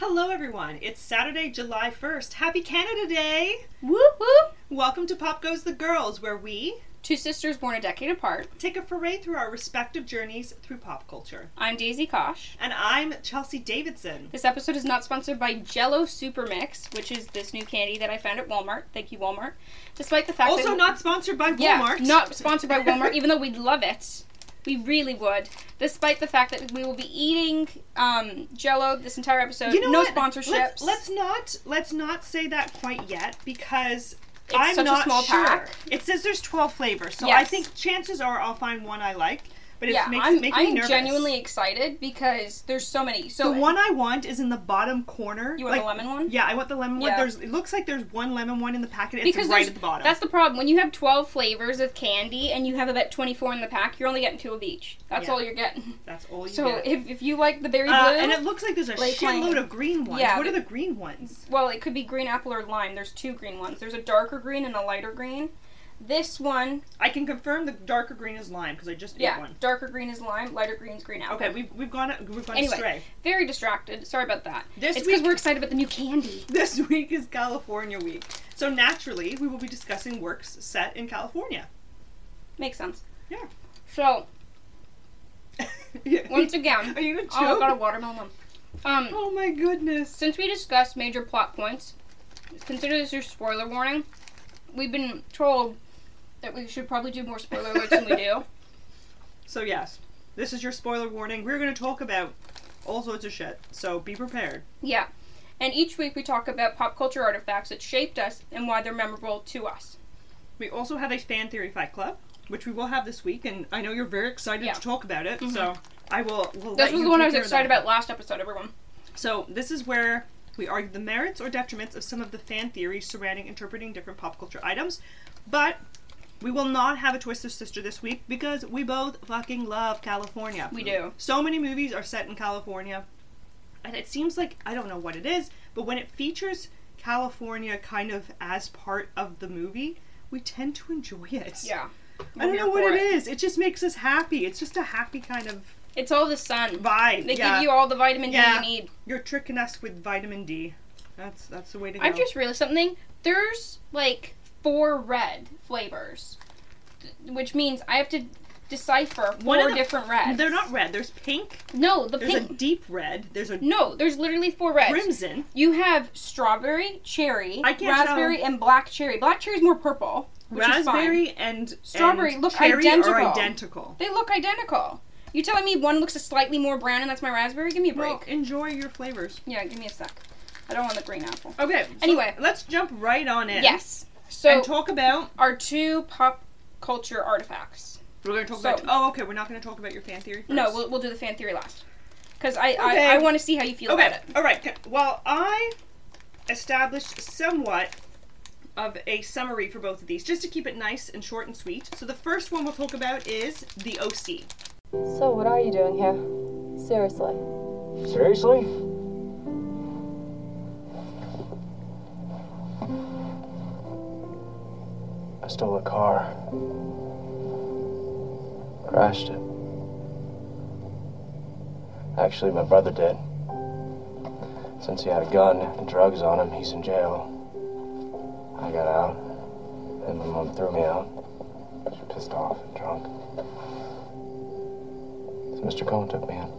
Hello, everyone. It's Saturday, July 1st. Happy Canada Day! Woo woo! Welcome to Pop Goes the Girls, where we Two sisters born a decade apart. take a foray through our respective journeys through pop culture. I'm Daisy Kosh. And I'm Chelsea Davidson. This episode is not sponsored by Jello Super Mix, which is this new candy that I found at Walmart. Thank you, Walmart. Despite the fact Also, that not sponsored by yeah, Walmart. not sponsored by Walmart, even though we'd love it. We really would. Despite the fact that we will be eating um, Jello this entire episode, You know no what? sponsorships. Let's, let's not let's not say that quite yet because It's I'm such a not small sure. pack. It says there's 12 flavors, so I think chances are I'll find one I like. But it yeah, makes I'm, making I'm nervous. genuinely excited because there's so many. So the one I want is in the bottom corner. you want like, the lemon one? Yeah, I want the lemon one. There's it looks like there's one lemon one in the packet. It's because right at the bottom. That's the problem. When you have 12 flavors of candy and you have about 24 in the pack, you're only getting two of each. That's Yeah. all you're getting. That's all you So get. if, if you like the berry blue, Uh, and it looks like there's a Lake shitload of green ones. Yeah, what are the green ones? well, it could be green apple or lime. There's two green ones. There's a darker green and a lighter green. This one, I can confirm the darker green is lime because I just yeah, ate one. darker green is lime, lighter green is green apple. Okay, we've, we've gone we've gone Anyway. astray. Very distracted. Sorry about that. This it's because we're excited about the new candy. This week is California week, so naturally we will be discussing works set in California. Makes sense. Yeah. So once again, Are you gonna oh, I got a watermelon. Um, Oh my goodness. Since we discussed major plot points, consider this your spoiler warning. We've been told that we should probably do more spoiler alerts than we do. So yes, this is your spoiler warning. We're going to talk about all sorts of shit. So be prepared. Yeah. And each week we talk about pop culture artifacts that shaped us and why they're memorable to us. We also have a fan theory fight club, which we will have this week, and I know you're very excited Yeah. to talk about it. Mhm. So I will. will This was the one I was excited about last episode, everyone. So this is where we argue the merits or detriments of some of the fan theories surrounding interpreting different pop culture items, but we will not have a Twisted Sister this week because we both fucking love California. We do. So many movies are set in California, and it seems like I don't know what it is, but when it features California kind of as part of the movie, we tend to enjoy it. Yeah. I don't know what for it is. It just makes us happy. It's just a happy kind of It's all the sun. vibe. They yeah. give you all the vitamin Yeah. D you need. You're tricking us with vitamin D. That's that's the way to go. I've just realized something. There's like four red flavors, which means I have to decipher One four the- different reds. They're not red. There's pink. No, the There's pink. a deep red. There's a No, there's literally four reds. crimson. You have strawberry, cherry, raspberry, and black cherry. Black cherry's more purple. Is. Raspberry and Strawberry and look cherry identical. Identical. They look identical. You telling me one looks a slightly more brown and that's my raspberry? Give me a break. Well, enjoy your flavors. yeah, give me a sec. I don't want the green apple. Okay. so Anyway. let's jump right on in. Yes. So and talk about. our two pop culture artifacts. We're going to talk So- about. Oh, okay. We're not going to talk about your fan theory. First. No, we'll, we'll do the fan theory last. Because I, Okay. I, I want to see how you feel Okay. about it. All right. Well, I established somewhat of a summary for both of these, just to keep it nice and short and sweet. So the first one we'll talk about is the OC. So, what are you doing here? Seriously. Seriously? I stole a car. Crashed it. Actually, my brother did. Since he had a gun and drugs on him, he's in jail. I got out, and my mom threw me out. She was pissed off and drunk. So Mr. Cohen took me in.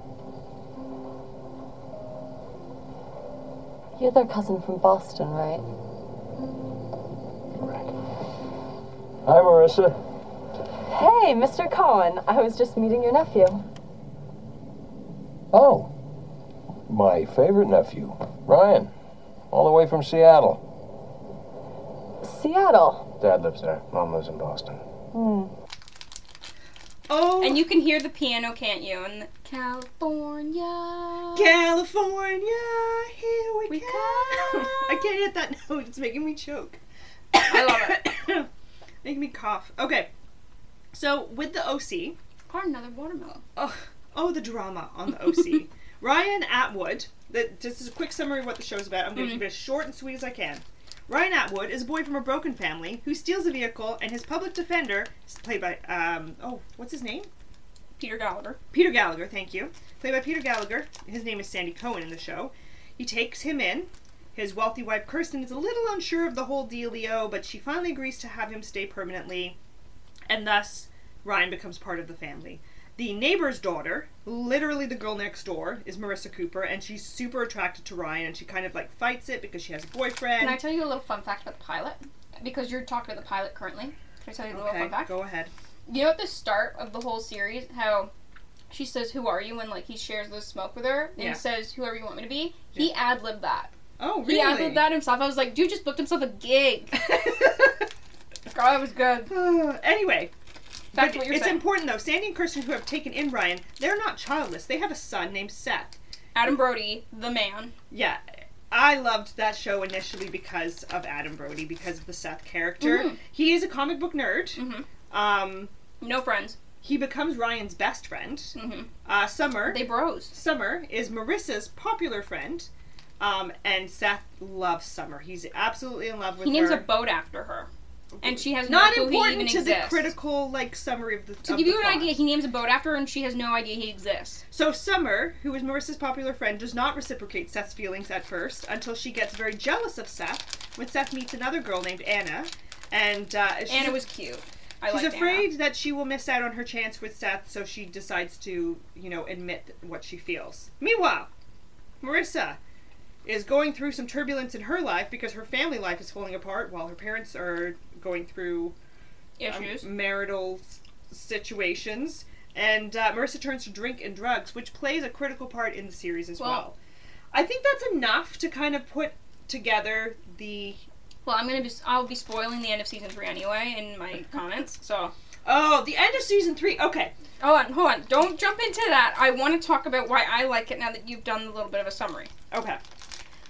You're their cousin from Boston, right? Right. Hi, Marissa. Hey, Mr. Cohen. I was just meeting your nephew. Oh, my favorite nephew, Ryan, all the way from Seattle. Seattle. Dad lives there. Mom lives in Boston. Hmm. Oh, And you can hear the piano, can't you? And the California. California, here we, We come. come. I can't hit that note. It's making me choke. I love it. Making me cough. Okay. So with the OC, Or another watermelon. oh, oh the drama on the OC. Ryan Atwood. That this is a quick summary of what the show's about. I'm going to Mhm. keep it as short and sweet as I can. Ryan Atwood is a boy from a broken family who steals a vehicle, and his public defender, played by um oh what's his name? Peter Gallagher. Peter Gallagher, thank you. Played by Peter Gallagher. His name is Sandy Cohen in the show. He takes him in. His wealthy wife Kirsten is a little unsure of the whole dealio, but she finally agrees to have him stay permanently, and thus Ryan becomes part of the family. The neighbor's daughter, literally the girl next door, is Marissa Cooper, and she's super attracted to Ryan, and she kind of like fights it because she has a boyfriend. Can I tell you a little fun fact about the pilot? Because you're talking about the pilot currently. Can I tell you a little okay, fun fact? go ahead. You know at the start of the whole series how she says, "Who are you?" when like he shares the smoke with her and Yeah. says, "Whoever you want me to be." He ad libbed that. Oh, He really? libbed that himself. I was like, dude, just booked himself a gig. God, it was good. anyway, Back to what you're it's saying. important though. Sandy and Kirsten, who have taken in Ryan, they're not childless. They have a son named Seth. Adam Brody, the man. Yeah, I loved that show initially because of Adam Brody, because of the Seth character. Mhm. He is a comic book nerd. Mhm. Um, No friends. he becomes Ryan's best friend. hmm Uh, Summer, They bros. Summer is Marissa's popular friend. Um, and Seth loves Summer. He's absolutely in love with her. He names her. a boat after her, and she has Not no clue he even important to exists. the critical like summary of the. To of give the you an idea, he names a boat after her, and she has no idea he exists. So Summer, who is Marissa's popular friend, does not reciprocate Seth's feelings at first until she gets very jealous of Seth when Seth meets another girl named Anna, and uh, Anna was cute. I she's afraid that she will miss out on her chance with Seth, so she decides to, you know, admit what she feels. Meanwhile, Marissa is going through some turbulence in her life because her family life is falling apart while her parents are going through Anna. um, marital s- situations. And uh, Marissa turns to drink and drugs, which plays a critical part in the series as well. Well- I think that's enough to kind of put together the. Well, I'm gonna be. I'll be spoiling the end of season three anyway in my comments. So, Oh, the end of season three. Okay. hold on, hold on. Don't jump into that. I want to talk about why I like it now that you've done a little bit of a summary. Okay.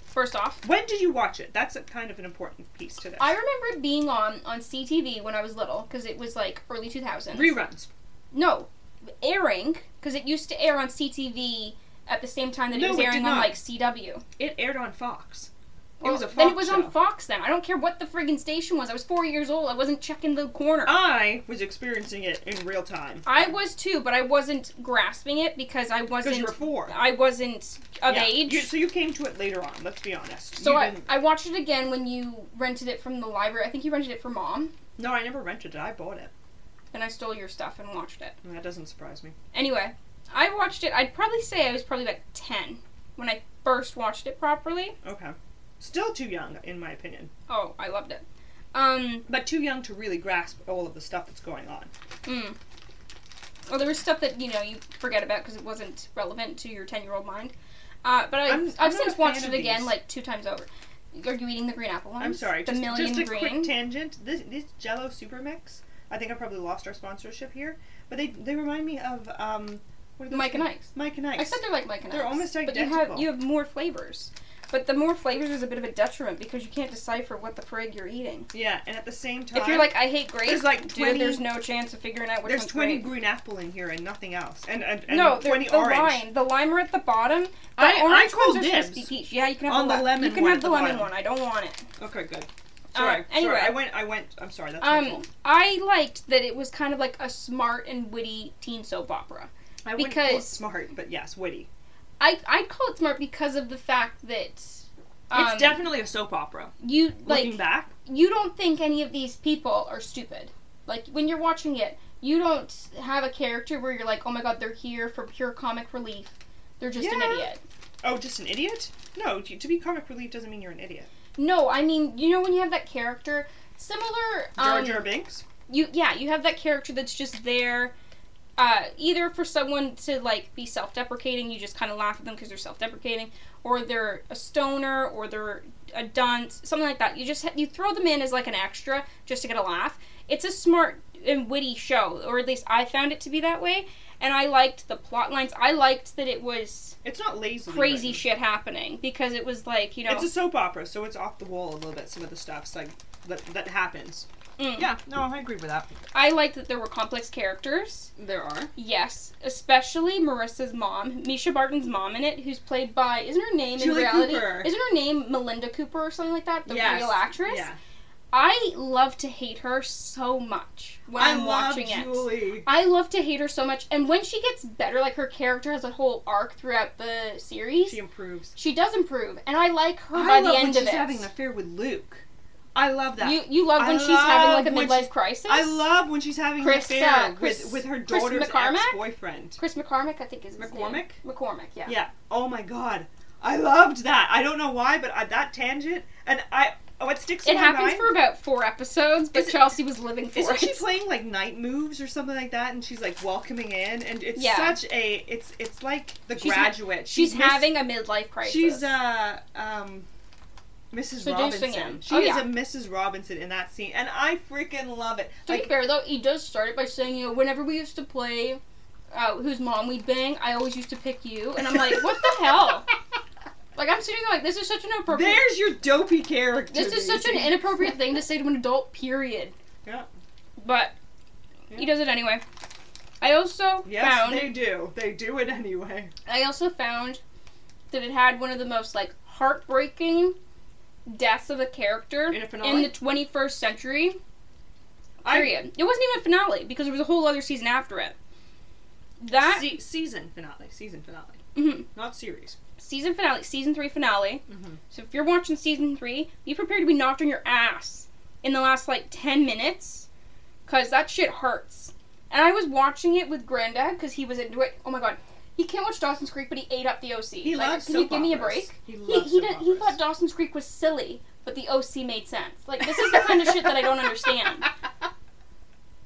First off, When did you watch it? That's a kind of an important piece to this. I remember being on on CTV when I was little because it was like early 2000s. Reruns. No, airing because it used to air on CTV at the same time that it was airing did on like CW. It aired on Fox. It was a Fox then it was show. on Fox. Then I don't care what the friggin' station was. I was four years old. I wasn't checking the corner. I was experiencing it in real time. I was too, but I wasn't grasping it because I wasn't. you were four. I wasn't of Yeah, age. you- so you came to it later on, let's be honest. so You I, didn't- I watched it again when you rented it from the library. I think you rented it for mom, No, I never rented it. I bought it. and I stole your stuff and watched it. That doesn't surprise me. Anyway, I watched it. I'd probably say I was probably like ten when I first watched it properly. Okay. Still too young, in my opinion. Oh, I loved it. Um, But too young to really grasp all of the stuff that's going on. mm. Well, there was stuff that you know you forget about because it wasn't relevant to your ten-year-old mind. Uh, but I'm I've since watched it again these. like two times over. Are you eating the green apple ones? I'm sorry, the just, million just a green. quick tangent. This, this Jello Super Mix, I think I probably lost our sponsorship here, but they they remind me of um, what are those Mike and things? Ike's. Mike and Ike's. I said they're like Mike and Ike. They're Ike's, almost But you have you have more flavors. But the more flavors is a bit of a detriment because you can't decipher what the frig you're eating. yeah, and at the same time, If you're like, I hate grapes, There's like dude, there's no chance of figuring out which there's one's 20 grape. green apple in here and nothing else, and and, and no, 20 the orange. lime. The lime are at the bottom. The I- I orange call ones are supposed to be dibs peach. Yeah, you can have on the, le- lemon You can one have the lemon bottom. one. I don't want it. Okay, good. Uh, Sorry, anyway. sorry. I went. I went. I'm sorry. That's Um. I liked that it was kind of like a smart and witty teen soap opera. I wouldn't call it because- smart, but yes, witty. I I call it smart because of the fact that um, it's definitely a soap opera. you Looking back, you don't think any of these people are stupid. Like when you're watching it, you don't have a character where you're like, oh my god, they're here for pure comic relief. They're just an idiot. oh, just an idiot? No, to, to be comic relief doesn't mean you're an idiot. No, I mean, you know when you have that character, similar. Jar Um, Jar Binks. you yeah, you have that character that's just there. Uh, either for someone to like be self-deprecating, you just kind of laugh at them because they're self-deprecating, or they're a stoner, or they're a dunce, something like that. You just you throw them in as like an extra just to get a laugh. It's a smart and witty show, or at least I found it to be that way. And I liked the plot lines. I liked that it was It's not lazy. crazy shit happening because it was like you know It's a soap opera, so it's off the wall a little bit. Some of the stuff's like that that happens. Mm. Yeah, no, I agree with that. I liked that there were complex characters. There are. Yes, especially Marissa's mom, Mischa Barton's mom in it, who's played by isn't her name Julie in reality? Cooper. Isn't her name Melinda Cooper or something like that? The Yes. real actress. Yeah. I love to hate her so much when I am love watching it. Julie. I love to hate her so much, and when she gets better, like her character has a whole arc throughout the series. She improves. She does improve, and I like her I by love the end when of she's it. having an affair with Luke. I love that. You you love I when she's having like a midlife she- crisis. I love when she's having Chris, an affair uh, Chris- with, with her daughter's ex-boyfriend. Chris McCormick, I think is McCormick? name. McCormick, yeah. Yeah. Oh my god. I loved that. I don't know why, but I, that tangent and I what sticks in It happens mind. for about four episodes, but Is it- Chelsea was living for Isn't it. she playing like night moves or something like that? And she's like welcoming in, and it's Yeah. such a it's it's like the She's ha- graduate. She's Miss- having a midlife crisis. She's uh um Mrs. Robinson. She Oh, is yeah. a Mrs. Robinson in that scene, and I freaking love it. To be fair though, he does start it by saying, you know, whenever we used to play uh, whose mom we'd bang, I always used to pick you. And I'm like, what the hell? Like I'm sitting there like this is such an inappropriate There's your dopey character. This is such an inappropriate thing to say to an adult, period. Yeah. But he does it anyway. I also Yes, found they do. They do it anyway. I also found that it had one of the most like heartbreaking deaths of a character In a finale? the 21st century. I- it wasn't even a finale because there was a whole other season after it. That Se- season finale. Season finale. mhm. Not series. season finale, season three finale. Mhm. So if you're watching season three, be prepared to be knocked on your ass in the last like ten minutes, cause that shit hurts. And I was watching it with Granddad because he was into it. Oh my god, he can't watch Dawson's Creek, but he ate up the OC. He like, loves Can you give me a break? He He he, did, he thought Dawson's Creek was silly, but the OC made sense. Like this is the kind of shit that I don't understand.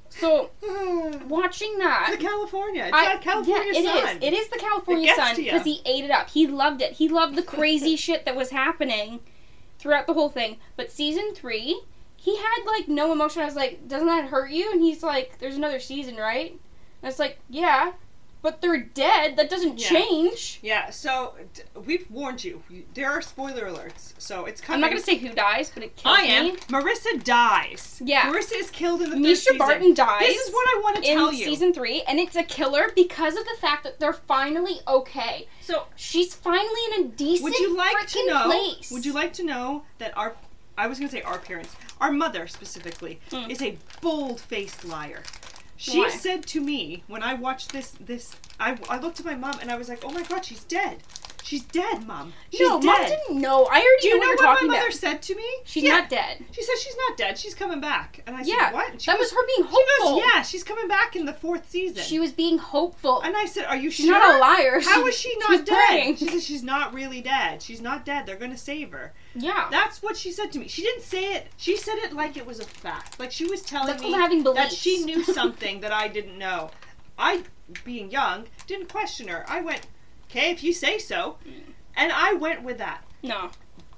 So hmm. watching that. It's the California. It's I- that California yeah, it sun. is. It is the California sun because he ate it up. He loved it. He loved the crazy shit that was happening throughout the whole thing. But season three, he had like no emotion. I was like, "Doesn't that hurt you?" And he's like, "There's another season, right?" And it's like, "Yeah, but they're dead. That doesn't Yeah. change." Yeah, so d- we've warned you. There are spoiler alerts, so it's coming. I'm not gonna say who dies, but it kills I am. me. Marissa dies. Yeah. Marissa is killed in the third Mischa season. Barton dies. This is what I want to in tell you. season three, and it's a killer because of the fact that they're finally okay. so, She's finally in a decent place. would you like to know? place. Would you like to know that our, I was going to say our parents, our mother specifically, Hmm. is a bold-faced liar. She Why? said to me when I watched this, this, I, I looked at my mom and I was like, oh my god, she's dead. She's dead, mom. She's no, dead. mom didn't know. I already Do you know what what my mother about. said to me? She's Yeah. not dead. She said she's not dead. She's coming back. And I Yeah, said, what? She that goes, was her being She hopeful. goes, yeah, she's coming back in the fourth season. She was being hopeful. and I said, are you She's sure? not a liar. How is she not dead? praying. She says she's not really dead. She's not dead. They're going to save her. yeah. That's what she said to me. She didn't say it. She said it like it was a fact. Like she was telling That's me having that she knew something that I didn't know. I, being young, didn't question her. I went, okay, if you say so. And I went with that. no.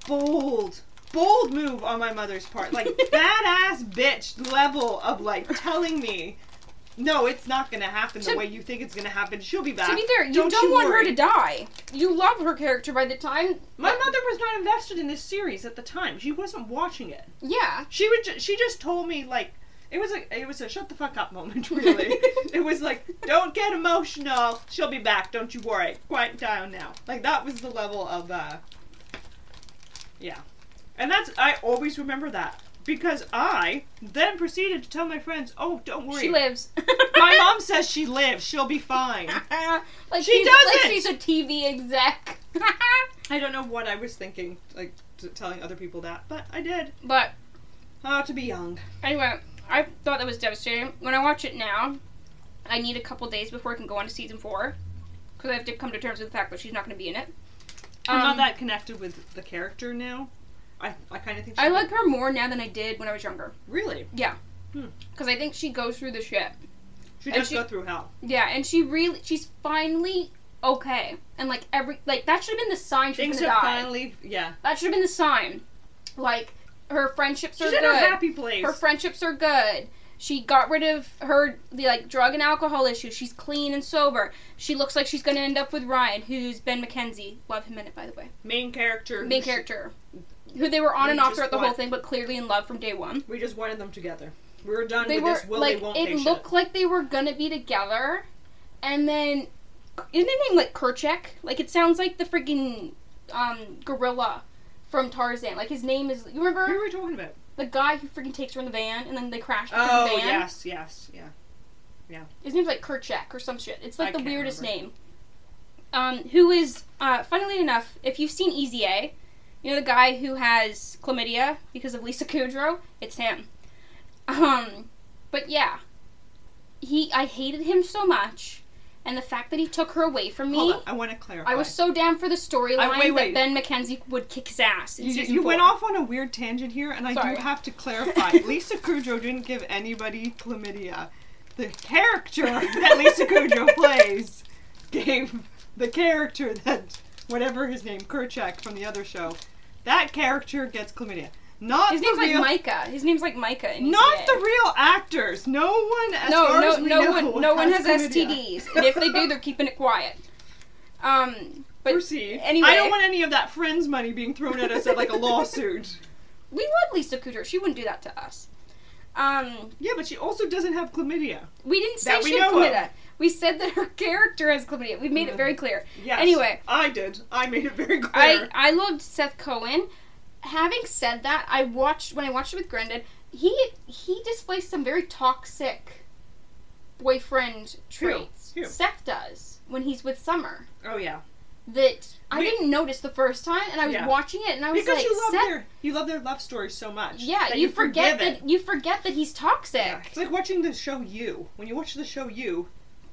Bold, bold move on my mother's part. Like badass bitch level of like telling me, no, it's not going to happen the way you think it's going to happen. She'll be back. To be fair, you Don't don't, you want worry. her to die. You love her character by the time. My mother was not invested in this series at the time. She wasn't watching it. Yeah. She would. Ju- she just told me like it was a it was a shut the fuck up moment. Really, it was like don't get emotional. She'll be back. Don't you worry. Quiet down now. Like that was the level of uh. Yeah, and that's I always remember that because I then proceeded to tell my friends, "Oh, don't worry. She lives. My mom says she lives. She'll be fine." like She she's, doesn't! Like she's a TV exec. I don't know what I was thinking, like t- telling other people that, but I did. but Oh, to be young. anyway, I thought that was devastating. When I watch it now, I need a couple days before I can go on to season four because I have to come to terms with the fact that she's not going to be in it. I'm not Um, that connected with the character now. I, I kind of think I like her more now than I did when I was younger. really. Yeah. Because I think she goes through the shit. She does she- go through hell. Yeah, and she really, she's finally okay. And like every, like that should have been the sign she's Things are die. finally yeah. That should have been the sign. Like her friendships are She's in good. a happy place. Her friendships are good. She got rid of her the like drug and alcohol issues. She's clean and sober. She looks like she's gonna end up with Ryan, who's Ben McKenzie. Love him in it, by the way. main character. Main character, who they were on We and off throughout the whole thing, but clearly in love from day one. We just wanted them together. We were done They with were this will like they won't it they looked shit. like they were gonna be together, and then isn't it named like Kerchak? Like it sounds like the freaking um gorilla from Tarzan. Like his name is you remember? Who are we talking about? The guy who freaking takes her in the van and then they crash the Oh freaking van. yes, yes, yeah. Yeah. His name's like Kerchak or some shit. It's like I the weirdest remember. name. Um, who is, uh, funnily enough, if you've seen Easy A, you know the guy who has chlamydia because of Lisa Kudrow? It's him. Um, but yeah. He, I hated him so much, and the fact that he took her away from me, Hold on, I want to clarify. I was so down for the storyline I- wait, wait. that Ben McKenzie would kick his ass. You, you went off on a weird tangent here, and I Sorry. do have to clarify. Lisa Kudrow didn't give anybody chlamydia. The character that Lisa Kudrow plays gave the character that whatever his name, Kerchak from the other show, that character gets chlamydia. Not His the name's real, like Micah. His name's like Micah. Not the real actors. No one, as no, no, no one, no one has chlamydia. STDs, and if they do, they're keeping it quiet. Um, but Proceed. anyway. I don't want any of that friends money being thrown at us at like a lawsuit. we love Lisa Kudrow. She wouldn't do that to us. Um, Yeah, but she also doesn't have chlamydia. we didn't say she had know of. chlamydia. We said that her character has chlamydia. We made it very clear. Yes. Anyway. I did. I made it very clear. I I loved Seth Cohen. Having said that, I watched when I watched it with Brendan. He he displays some very toxic boyfriend traits. Who? Seth does when he's with Summer. oh yeah. That I We- didn't notice the first time, and I was Yeah. watching it, and I was Because like, you love Seth, their you love their love story so much. yeah, that you forget that you forget that he's toxic. Yeah. It's like watching the show You. When you watch the show You,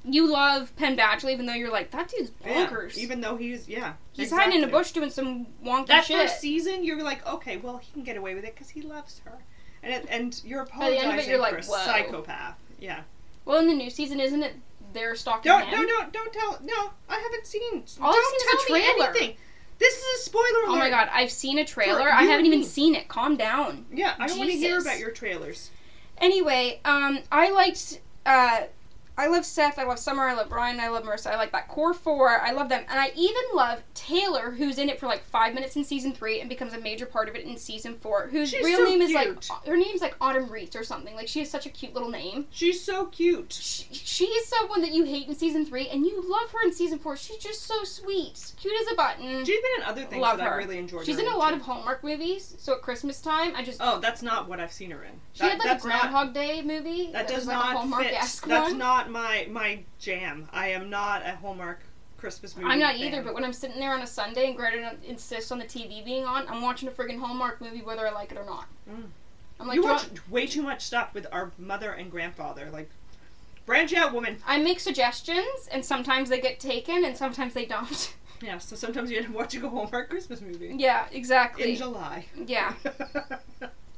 You love Penn Badgley, even though you're like that dude's yeah, bonkers. even though he's yeah, he's hiding in a bush doing some wonky That shit. first season, you're like, okay, well, he can get away with it because he loves her, and it, and you're apologizing it, you're for a psychopath. Yeah. well, in the new season, isn't it? They're stalking Don't him. no no don't tell no. I haven't seen. All I've don't seen tell me anything. This is a spoiler alert. Oh my god, I've seen a trailer. I haven't even seen it. Calm down. Yeah, I don't want to hear about your trailers. Anyway, um, I liked. Uh, I love Seth. I love Summer. I love Brian. I love Marissa. I like that core four. I love them, and I even love Taylor, who's in it for like five minutes in season three and becomes a major part of it in season four. Whose She's real so name is like her name's like Autumn Reese or something. Like she has such a cute little name. She's so cute. She, she is someone that you hate in season three, and you love her in season four. She's just so sweet, cute as a button. She's been in other things Love that her. I really enjoyed. She's in a lot too. of Hallmark movies. So at Christmas time, I just Oh, that's not what I've seen her in. she That- had like a that's not- Groundhog Day movie. That does was like a not Hallmark fit. That's one. not my my jam. I am not a Hallmark Christmas movie. I'm not fan. either, but when I'm sitting there on a Sunday and Greta insists on the TV being on, I'm watching a friggin' Hallmark movie whether I like it or not. Mm. I'm like, you "Do you watch want-" way too much stuff with our mother and grandfather. Like, branch out, woman. I make suggestions, and sometimes they get taken, and sometimes they don't. Yeah. So sometimes you end up watching a Hallmark Christmas movie yeah, exactly. in July. Yeah.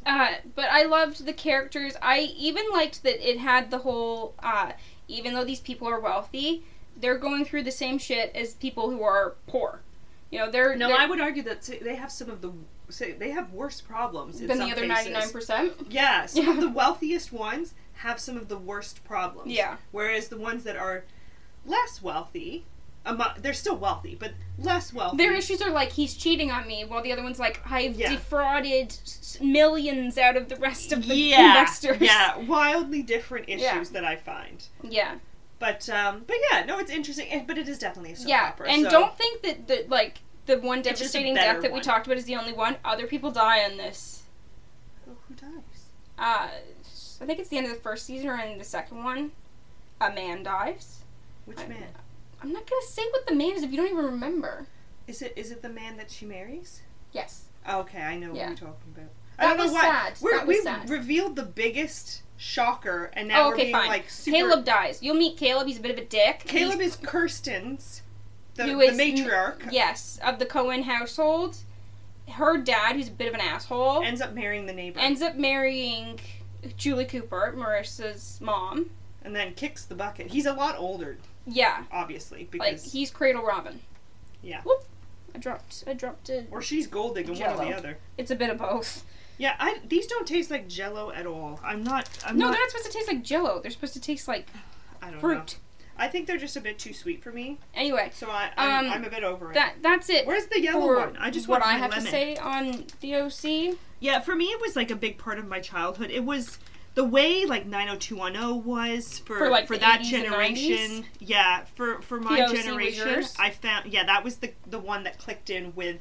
Uh, but I loved the characters. I even liked that it had the whole, uh, even though these people are wealthy, they're going through the same shit as people who are poor. You know, they're no, they're, I would argue that they have some of the say they have worse problems than the other ninety nine percent. Yeah, some of the wealthiest ones have some of the worst problems. Yeah. Whereas the ones that are less wealthy, amo- they're still wealthy, but less wealthy. Their issues are like he's cheating on me, while the other one's like I've Yeah. defrauded s- millions out of the rest of the yeah, investors. yeah, wildly different issues Yeah. that I find. yeah, But um, but yeah, no, it's interesting. But it is definitely a soap yeah. opera. And so- don't think that the like the one devastating death that we talked about is the only one. Other people die in this. Oh, who dies? Uh, I think it's the end of the first season or in the second one. A man dies. Which I- man? I'm not gonna say what the man is if you don't even remember. Is it is it the man that she marries? Yes. Okay, I know Yeah. what you're talking about. That I don't was know why. sad. We're, That was we've sad. revealed the biggest shocker, and now oh, we're being fine. like super. Caleb dies. You'll meet Caleb. He's a bit of a dick. Caleb He's- is Kirsten's, the, Who the is- matriarch, Yes, of the Cohen household. Her dad, who's a bit of an asshole, ends up marrying the neighbor, ends up marrying Julie Cooper, Marissa's mom. and then kicks the bucket. He's a lot older, Yeah, obviously, like because he's Cradle Robin. Yeah. Whoop. I dropped. I dropped it. or she's gold digging one or the other. It's a bit of both. Yeah, I, these don't taste like Jello at all. I'm not. I'm no, not. they're not supposed to taste like Jello. They're supposed to taste like I don't know. fruit. I think they're just a bit too sweet for me, Anyway, so I, I'm, Um, I'm a bit over it. that that's it. Where's the yellow one? I just what want I have lemon. to say on the OC. Yeah, for me, it was like a big part of my childhood. It was the way like 90210 was for For, like, the that generation. Yeah, for for my POC generation. I found yeah that was the the one that clicked in with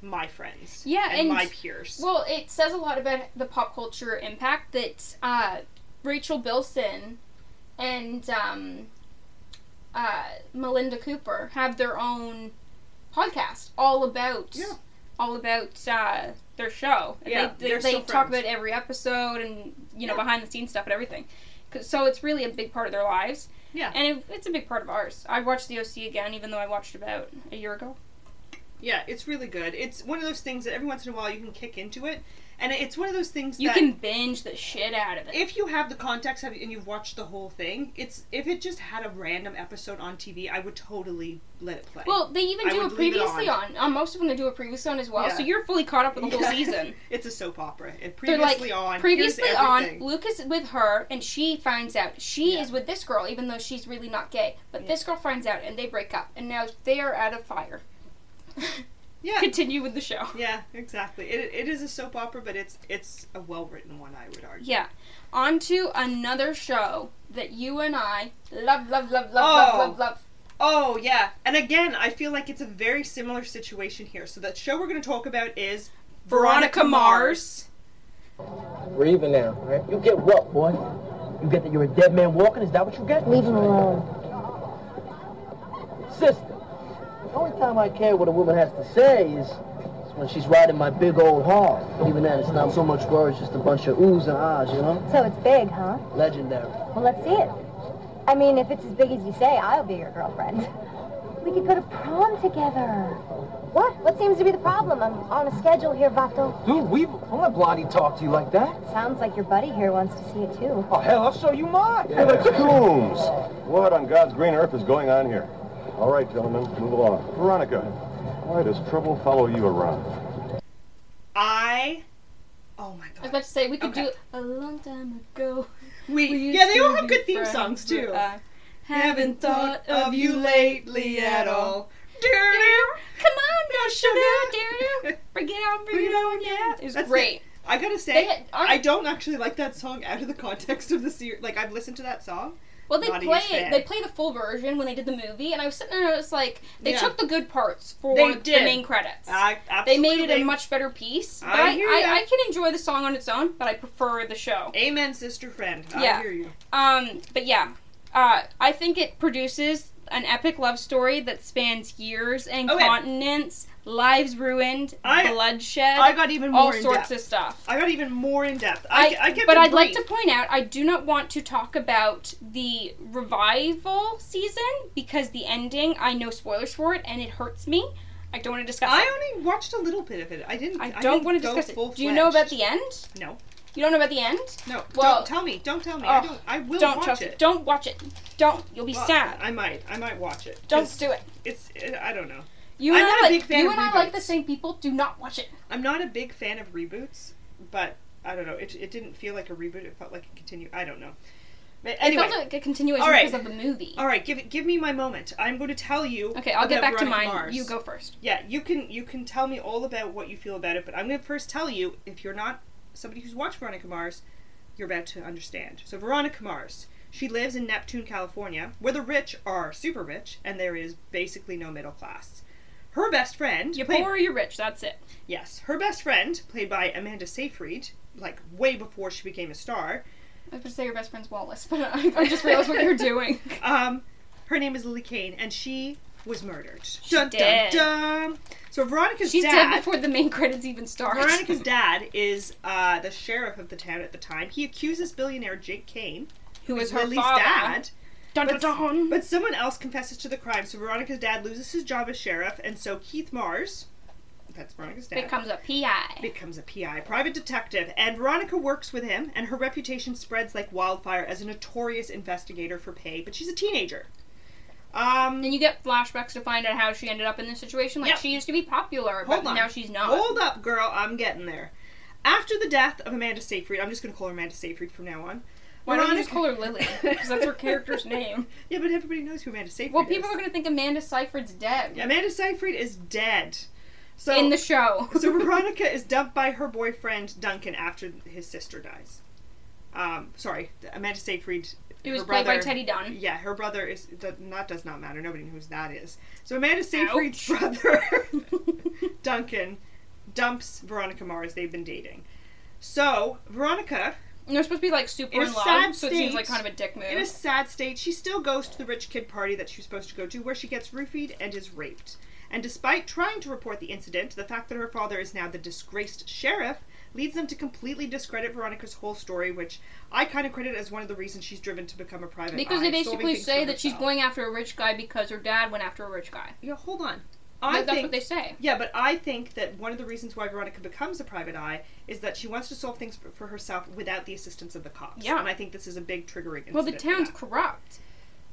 my friends. Yeah, and, and- my peers. Well, it says a lot about the pop culture impact that uh, Rachel Bilson and um, uh, Melinda Cooper have their own podcast all about Yeah. all about uh, their show. And Yeah, they, they're they, talk friends. about every episode and you know Yeah. behind the scenes stuff and everything. So it's really a big part of their lives. Yeah. and it, it's a big part of ours. I watched the OC again, even though I watched about a year ago. yeah, it's really good. It's one of those things that every once in a while you can kick into it, and it's one of those things You can binge the shit out of it. if you have the context of it and you've watched the whole thing, it's if it just had a random episode on TV, I would totally let it play. Well, they even I do would it leave it previously on. on. most of them, they do it previously on as well. Yeah. So you're fully caught up with the whole Yeah. season. it's a soap opera. It They're like previously on. previously on. Luke is with her, and she finds out she Yeah. is with this girl, even though she's really not gay. But this girl finds out, and they break up, and now they are out of fire. Yeah. Continue with the show. Yeah, exactly. It, it is a soap opera, but it's it's a well written one, I would argue. Yeah. On to another show that you and I love, love, love, love, Oh. love, love, love. Oh yeah, and again, I feel like it's a very similar situation here. So the show we're going to talk about is Veronica Mars. We're even now, right? You get what, boy? You get that you're a dead man walking? Is that what you get? Leave him alone. Sister, the only time I care what a woman has to say is, is when she's riding my big old hog. Even then, it's not so much words, just a bunch of oohs and ahs, you know? So it's big, huh? Legendary. Well, let's see it. I mean, if it's as big as you say, I'll be your girlfriend. We could go to prom together. What? What seems to be the problem? I'm on a schedule here, Vato. Dude, we don't let Blondie talk to you like that. Sounds like your buddy here wants to see it too. Oh, hell, I'll show you mine. Hey, that's Coombs. What on God's green earth is going on here? All right, gentlemen, move along. Veronica, why does trouble follow you around? I. Oh my god. I was about to say we could Okay. do a long time ago. We, we yeah, they all have good theme songs too. Uh, I haven't thought of you lately at all. Doo-doo. Come on, no sugar, doo Bring it on, bring it on, yeah. It was That's great. I gotta say, had- I don't actually like that song out of the context of the series. Like I've listened to that song. Well, they play they play the full version when they did the movie, and I was sitting there, and I was like, they Yeah. took the good parts for the main credits. I they made it a much better piece. But I I, hear I. I can enjoy the song on its own, but I prefer the show. Amen, sister friend. Yeah. I hear you. Um, but yeah, uh, I think it produces an epic love story that spans years and Okay. continents, lives ruined, I- bloodshed, I got even more all sorts depth. of stuff. I got even more in depth. I, I, kept but I'd like to point out I do not want to talk about the revival season because the ending I know spoilers for it and it hurts me. I don't want to discuss I it. only watched a little bit of it. I didn't. I don't want to discuss it. Do you know about the end? No, You don't know about the end? no. Well- don't tell me. Don't tell me. I Oh, don't. I will don't watch trust it. Don't watch it. Don't. You'll be Well, sad. I might. I might watch it. Don't do it. It's. It, I don't know. You I'm and not I like you and I like the same people. Do not watch it. I'm not a big fan of reboots, but I don't know. It, it didn't feel like a reboot. It felt like a continue. I don't know. But anyway, It felt like a continuation right. because of the movie. all right. Give give me my moment. I'm going to tell you. Okay, I'll get back to mine. Mars. You go first. Yeah, you can you can tell me all about what you feel about it, but I'm going to first tell you if you're not somebody who's watched Veronica Mars, you're about to understand. So Veronica Mars, she lives in Neptune, California, where the rich are super rich and there is basically no middle class. Her best friend, You're played- poor or you're rich. That's it. yes, her best friend, played by Amanda Seyfried, like way before she became a star. I was going to say your best friend's Wallace, but I, I just realized what you're doing. Um, her name is Lily Kane, and she was murdered. She dun, did. dun dun. So Veronica's She's dad. dead before the main credits even start. Veronica's dad is uh, the sheriff of the town at the time. He accuses billionaire Jake Kane, who who's her Lily's father. dad, Dun, dun, but, dun. but someone else confesses to the crime. So Veronica's dad loses his job as sheriff, and so Keith Mars, that's Veronica's dad, becomes a PI. becomes a PI, private detective, and Veronica works with him, and her reputation spreads like wildfire as a notorious investigator for pay. But she's a teenager. Um, Then you get flashbacks to find out how she ended up in this situation. Like Yep. she used to be popular, Hold but on. now she's not. Hold up, girl. I'm getting there. After the death of Amanda Seyfried, I'm just going to call her Amanda Seyfried from now on. Why don't you just call her Lily? Because that's her character's name. Yeah, but everybody knows who Amanda Seyfried Well, is. Well, people are gonna think Amanda Seyfried's dead Yeah, Amanda Seyfried is dead. So in the show. so Veronica is dumped by her boyfriend Duncan after his sister dies. Um, sorry, Amanda Seyfried. It was played by brother- Teddy Dunn. Yeah, her brother is that does not matter. Nobody knows who that is. So Amanda Seyfried's brother, Duncan, dumps Veronica Mars. They've been dating. So Veronica, And they're supposed to be like super In a in love, sad so it seems like kind of a dick move. in a sad state, she still goes to the rich kid party that she was supposed to go to, where she gets roofied and is raped. And despite trying to report the incident, the fact that her father is now the disgraced sheriff leads them to completely discredit Veronica's whole story, which I kind of credit as one of the reasons she's driven to become a private eye. because eye, they basically say that she's going after a rich guy because her dad went after a rich guy. Yeah, hold on. I That- that's think what they say. Yeah, but I think that one of the reasons why Veronica becomes a private eye is that she wants to solve things for, herself without the assistance of the cops. Yeah. And I think this is a big triggering. Well, the town's corrupt.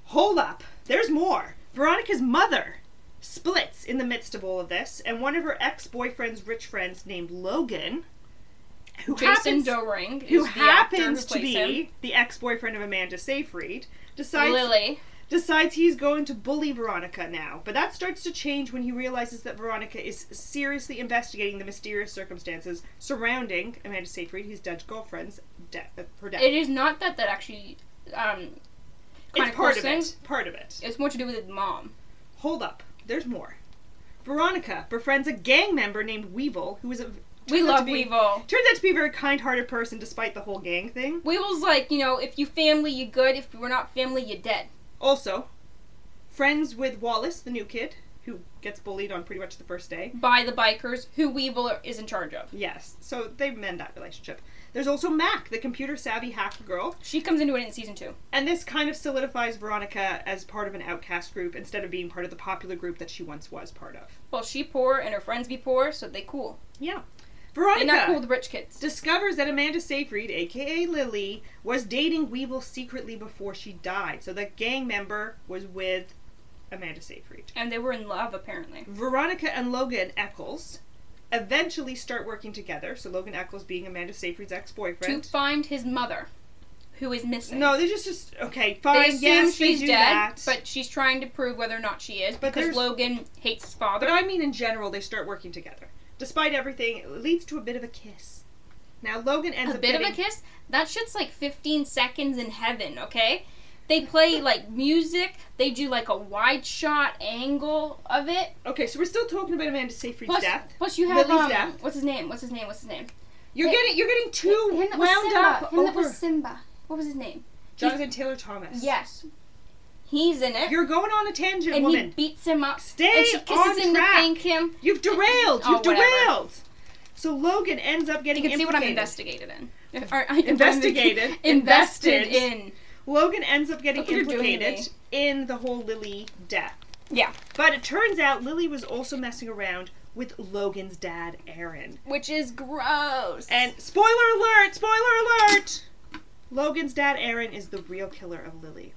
Hold up. There's more. Veronica's mother splits in the midst of all of this, and one of her ex-boyfriend's rich friends named Logan, who Jason happens, Dohring, who is the actor happens to be him. the ex-boyfriend of Amanda Seyfried, decides Lily. decides he's going to bully Veronica now. But that starts to change when he realizes that Veronica is seriously investigating the mysterious circumstances surrounding Amanda Seyfried, his dead girlfriend's death, uh, her death. It is not that that actually um, kind it's of part of it. Part of it. It's more to do with his mom. Hold up. There's more. Veronica befriends a gang member named Weevil, who is a We love be- Weevil. Turns out to be a very kind-hearted person, despite the whole gang thing. Weevil's like, you know, if you family, you good. If we're not family, you dead. Also, friends with Wallace, the new kid, who gets bullied on pretty much the first day. By the bikers, who Weevil is in charge of. Yes, so they mend that relationship. There's also Mac, the computer savvy hacker girl, She comes into it in season two. and this kind of solidifies Veronica as part of an outcast group instead of being part of the popular group that she once was part of. Well, she poor and her friends be poor, so they cool. Yeah. They Veronica not cool the rich kids. discovers that Amanda Seyfried, aka Lily, was dating Weevil secretly before she died. So that gang member was with Amanda Seyfried. And they were in love, apparently. Veronica and Logan Echolls eventually start working together. So Logan Echolls being Amanda Seyfried's ex-boyfriend. To find his mother, who is missing. No, they just just okay, They fine. assume yes, she's they dead, that. but she's trying to prove whether or not she is But because Logan hates his father. But I mean, in general, they start working together. Despite everything, it leads to a bit of a kiss. Now Logan ends a up bit getting, of a kiss. That shit's like 15 seconds in heaven, okay? They play like music. They do like a wide shot angle of it. Okay, so we're still talking about Amanda Seyfried's Plus, death. plus you have Lily's um, death. what's his name? What's his name? What's his name? You're Him- getting you're getting too him wound Simba. up Him that was Simba. What was his name? Jonathan Taylor Thomas. Yes, he's in it, You're going on a tangent, and woman. he beats him up. Stay and she kisses on him track. to thank him. You've derailed. Oh, You've whatever. derailed. So Logan ends up You getting can see what I'm investigated in. Or, I- Investigated. invested Invested. in. Logan ends up getting Look what you're doing to implicated in the whole Lily death. Yeah. But it turns out Lily was also messing around with Logan's dad, Aaron. Which is gross. And spoiler alert! Spoiler alert! Logan's dad, Aaron, is the real killer of Lily.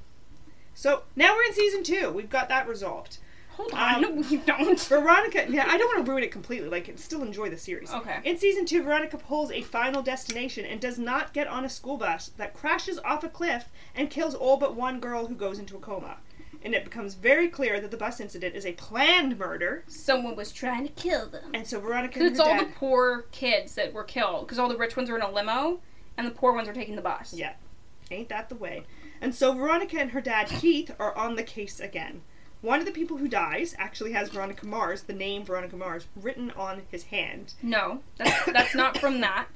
So now we're in season two. We've got that resolved. hold on, um, no, you don't. Veronica, yeah, I don't want to ruin it completely. Like, still enjoy the series. Okay. In season two, Veronica pulls a final destination and does not get on a school bus that crashes off a cliff and kills all but one girl who goes into a coma. And it becomes very clear that the bus incident is a planned murder, Someone was trying to kill them. and so Veronica Because and it's her all dad. the poor kids that were killed. Because all the rich ones are in a limo, and the poor ones are taking the bus. Yeah. Ain't that the way? And so Veronica and her dad Keith are on the case again. One of the people who dies actually has Veronica Mars, the name Veronica Mars, written on his hand. No, that's, that's not from that.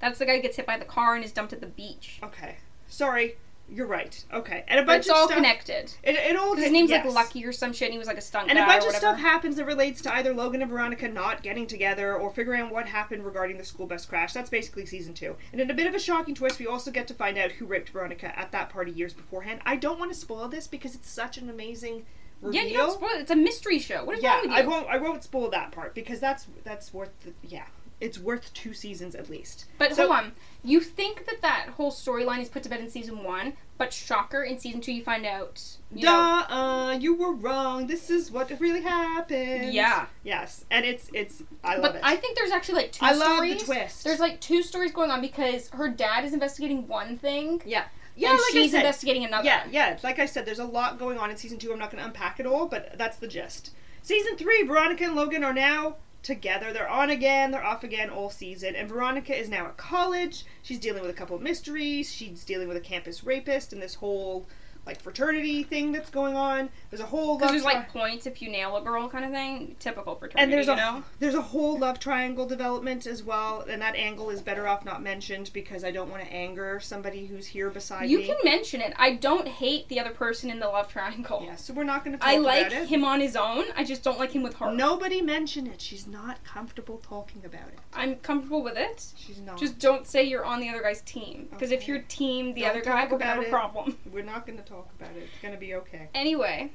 That's the guy who gets hit by the car and is dumped at the beach. Okay. Sorry, you're right. Okay. And a bunch it's of all stuff. connected. It, it all His name's yes. like Lucky or some shit, and he was like a stunt And a bunch of stuff happens that relates to either Logan and Veronica not getting together or figuring out what happened regarding the school bus crash. That's basically season two. And in a bit of a shocking twist, we also get to find out who raped Veronica at that party years beforehand. I don't want to spoil this because it's such an amazing reveal. Yeah, you don't spoil it. It's a mystery show. What is yeah, wrong with you? I won't. I won't spoil that part because that's that's worth. The, yeah, it's worth two seasons at least. But So- hold on. You think that that whole storyline is put to bed in season one, but shocker, in season two you find out. You know, Duh, uh, you were wrong. This is what really happened. Yeah. Yes, and it's it's. I love but it. I think there's actually like two I love stories. the twist. There's like two stories going on because her dad is investigating one thing, yeah, and like she's I said, investigating another. Yeah, yeah. Like I said, there's a lot going on in season two. I'm not going to unpack it all, but that's the gist. Season three, Veronica and Logan are now together. They're on again, they're off again all season. And Veronica is now at college. She's dealing with a couple of mysteries. She's dealing with a campus rapist and this whole like fraternity thing that's going on. There's a whole Because there's tri- like points if you nail a girl kind of thing. Typical fraternity, and there's you a know. there's a whole love triangle development as well, and that angle is better off not mentioned because I don't want to anger somebody who's here beside You me. You can mention it. I don't hate the other person in the love triangle. yeah, so we're not going to talk I like him on his own. I just don't like him with her. Nobody mention it. She's not comfortable talking about it. I'm comfortable with it. She's not. Just don't say you're on the other guy's team. Because if you're team, the Don't other guy talk could have a it. problem. We're not going to talk about it. It's going to be okay. Anyway,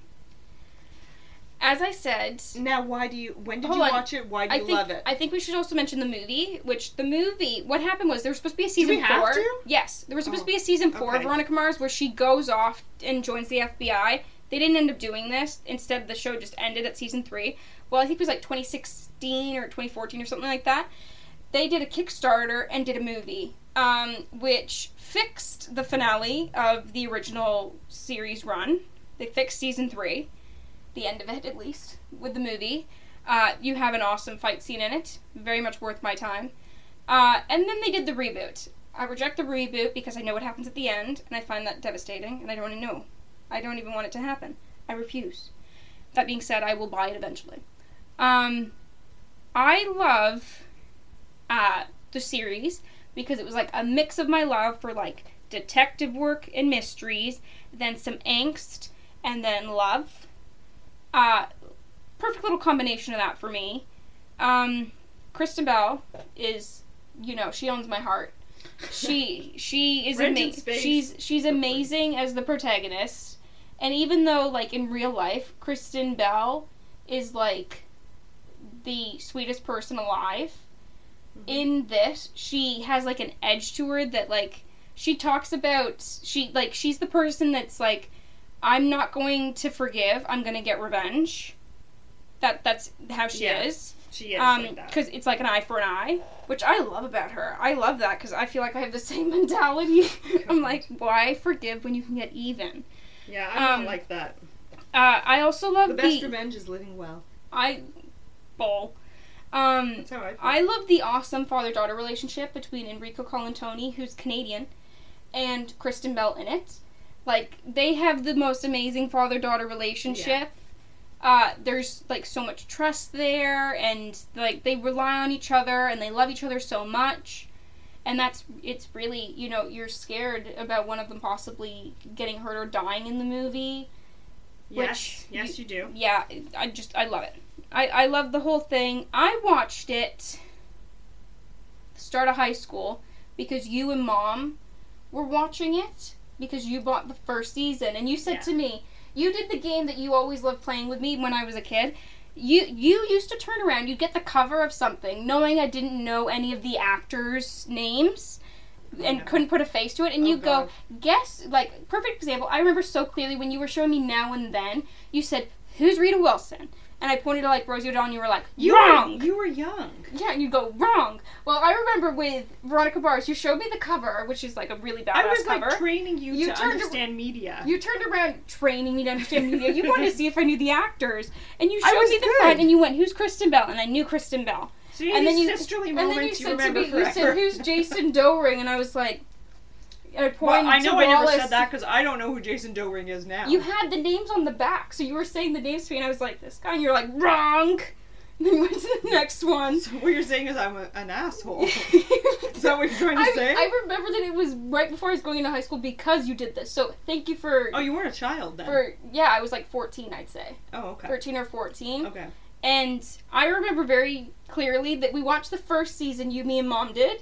as I said, Now, why do you? When did you on. watch it? Why do I you think love it? I think we should also mention the movie. Which the movie, what happened was there was supposed to be a season four. Yes, there was supposed Oh, to be a oh, season four of. Veronica Mars where she goes off and joins the FBI. They didn't end up doing this. Instead, the show just ended at season three. Well, I think it was like 2016 or 2014 or something like that. They did a Kickstarter and did a movie, um, which fixed the finale of the original series run. They fixed season three, the end of it at least, with the movie. Uh, you have an awesome fight scene in it, very much worth my time. Uh, and then they did the reboot. I reject the reboot because I know what happens at the end, and I find that devastating, and I don't want to know. I don't even want it to happen. I refuse. That being said, I will buy it eventually. Um, I love uh, the series because it was like a mix of my love for like detective work and mysteries, then some angst, and then love. Uh, perfect little combination of that for me. Um, Kristen Bell is, you know, she owns my heart. She she is amazing. She's she's amazing as the protagonist, and even though like in real life, Kristen Bell is like the sweetest person alive. In this, she has like an edge to her that like she talks about she like she's the person that's like I'm not going to forgive. I'm going to get revenge. That that's how she Yeah. is. she is Um, like because it's like an eye for an eye, which I love about her. I love that because I feel like I have the same mentality. I'm like, why forgive when you can get even? Yeah, I'm um, not like that. Uh, I also love The the, best revenge is living well. I bowl. Um, I. I love the awesome father daughter relationship between Enrico Colantoni, who's Canadian, and Kristen Bell in it. Like they have the most amazing father daughter relationship. Uh, there's like so much trust there, and like they rely on each other, and they love each other so much. And that's it's really you know you're scared about one of them possibly getting hurt or dying in the movie. yes, which yes, you do. Yeah, I just I love it. I I love the whole thing. I watched it start of high school because you and mom were watching it because you bought the first season and you said Yeah. to me, you did the game that you always loved playing with me when I was a kid. You you used to turn around, you'd get the cover of something, knowing I didn't know any of the actors' names and couldn't put a face to it, and Oh, you go, guess like perfect example. I remember so clearly when you were showing me now and then. You said, "Who's Rita Wilson?" And I pointed to like Rosie O'Donnell. and You were like, You "Wrong." were you were young. yeah, and you go wrong. Well, I remember with Veronica Mars, you showed me the cover, which is like a really badass cover. I was like training you, You to understand media. you turned around training me to understand media. You wanted to see if I knew the actors, and you showed me the good. front, and you went, "Who's Kristen Bell?" And I knew Kristen Bell. so and then you sisterly and then you moments you, said to remember me, forever. you said, "Who's Jason Dohring?" And I was like, Well, I know I never said that because I don't know who Jason Dohring is now. You had the names on the back, so you were saying the names to me, and I was like, "This guy," and you're like, "Wrong." And then you went to the next one. So what you're saying is I'm a, an asshole. is that what you're trying to I, say? I remember that it was right before I was going into high school because you did this. So thank you for oh, you weren't a child then. for yeah, I was like 14, I'd say. oh, okay. 13 or 14. Okay. And I remember very clearly that we watched the first season, you, me, and mom did.